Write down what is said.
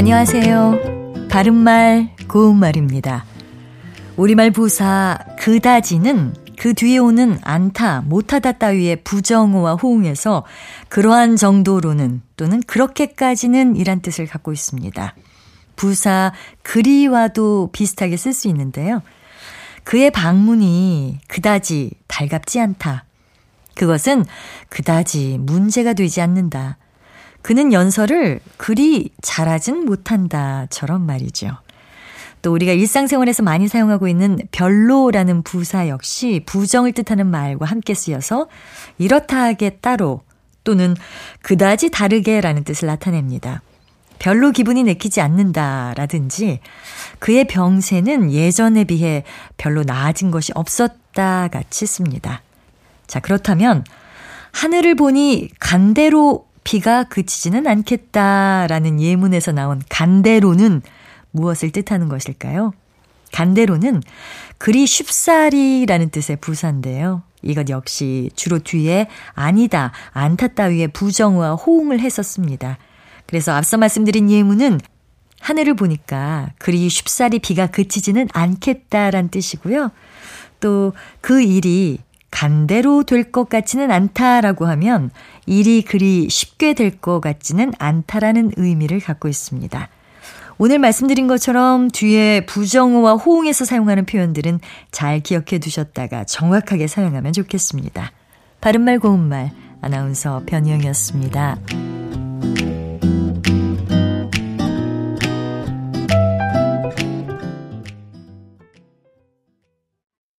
안녕하세요. 바른말, 고운말입니다. 우리말 부사 그다지는 그 뒤에 오는 안타, 못하다 따위의 부정어와 호응해서 그러한 정도로는 또는 그렇게까지는 이란 뜻을 갖고 있습니다. 부사 그리와도 비슷하게 쓸 수 있는데요. 그의 방문이 그다지 달갑지 않다. 그것은 그다지 문제가 되지 않는다. 그는 연설을 그리 잘하진 못한다처럼 말이죠. 또 우리가 일상생활에서 많이 사용하고 있는 별로라는 부사 역시 부정을 뜻하는 말과 함께 쓰여서 이렇다 하게 따로 또는 그다지 다르게라는 뜻을 나타냅니다. 별로 기분이 내키지 않는다라든지 그의 병세는 예전에 비해 별로 나아진 것이 없었다 같이 씁니다. 자, 그렇다면 하늘을 보니 간대로 비가 그치지는 않겠다라는 예문에서 나온 간대로는 무엇을 뜻하는 것일까요? 간대로는 그리 쉽사리라는 뜻의 부사인데요. 이것 역시 주로 뒤에 아니다, 안타 따위의 부정어와 호응을 했었습니다. 그래서 앞서 말씀드린 예문은 하늘을 보니까 그리 쉽사리 비가 그치지는 않겠다란 뜻이고요. 또 그 일이 간대로 될 것 같지는 않다라고 하면 일이 그리 쉽게 될 것 같지는 않다라는 의미를 갖고 있습니다. 오늘 말씀드린 것처럼 뒤에 부정어와 호응해서 사용하는 표현들은 잘 기억해 두셨다가 정확하게 사용하면 좋겠습니다. 바른말 고운말 아나운서 변희영이었습니다.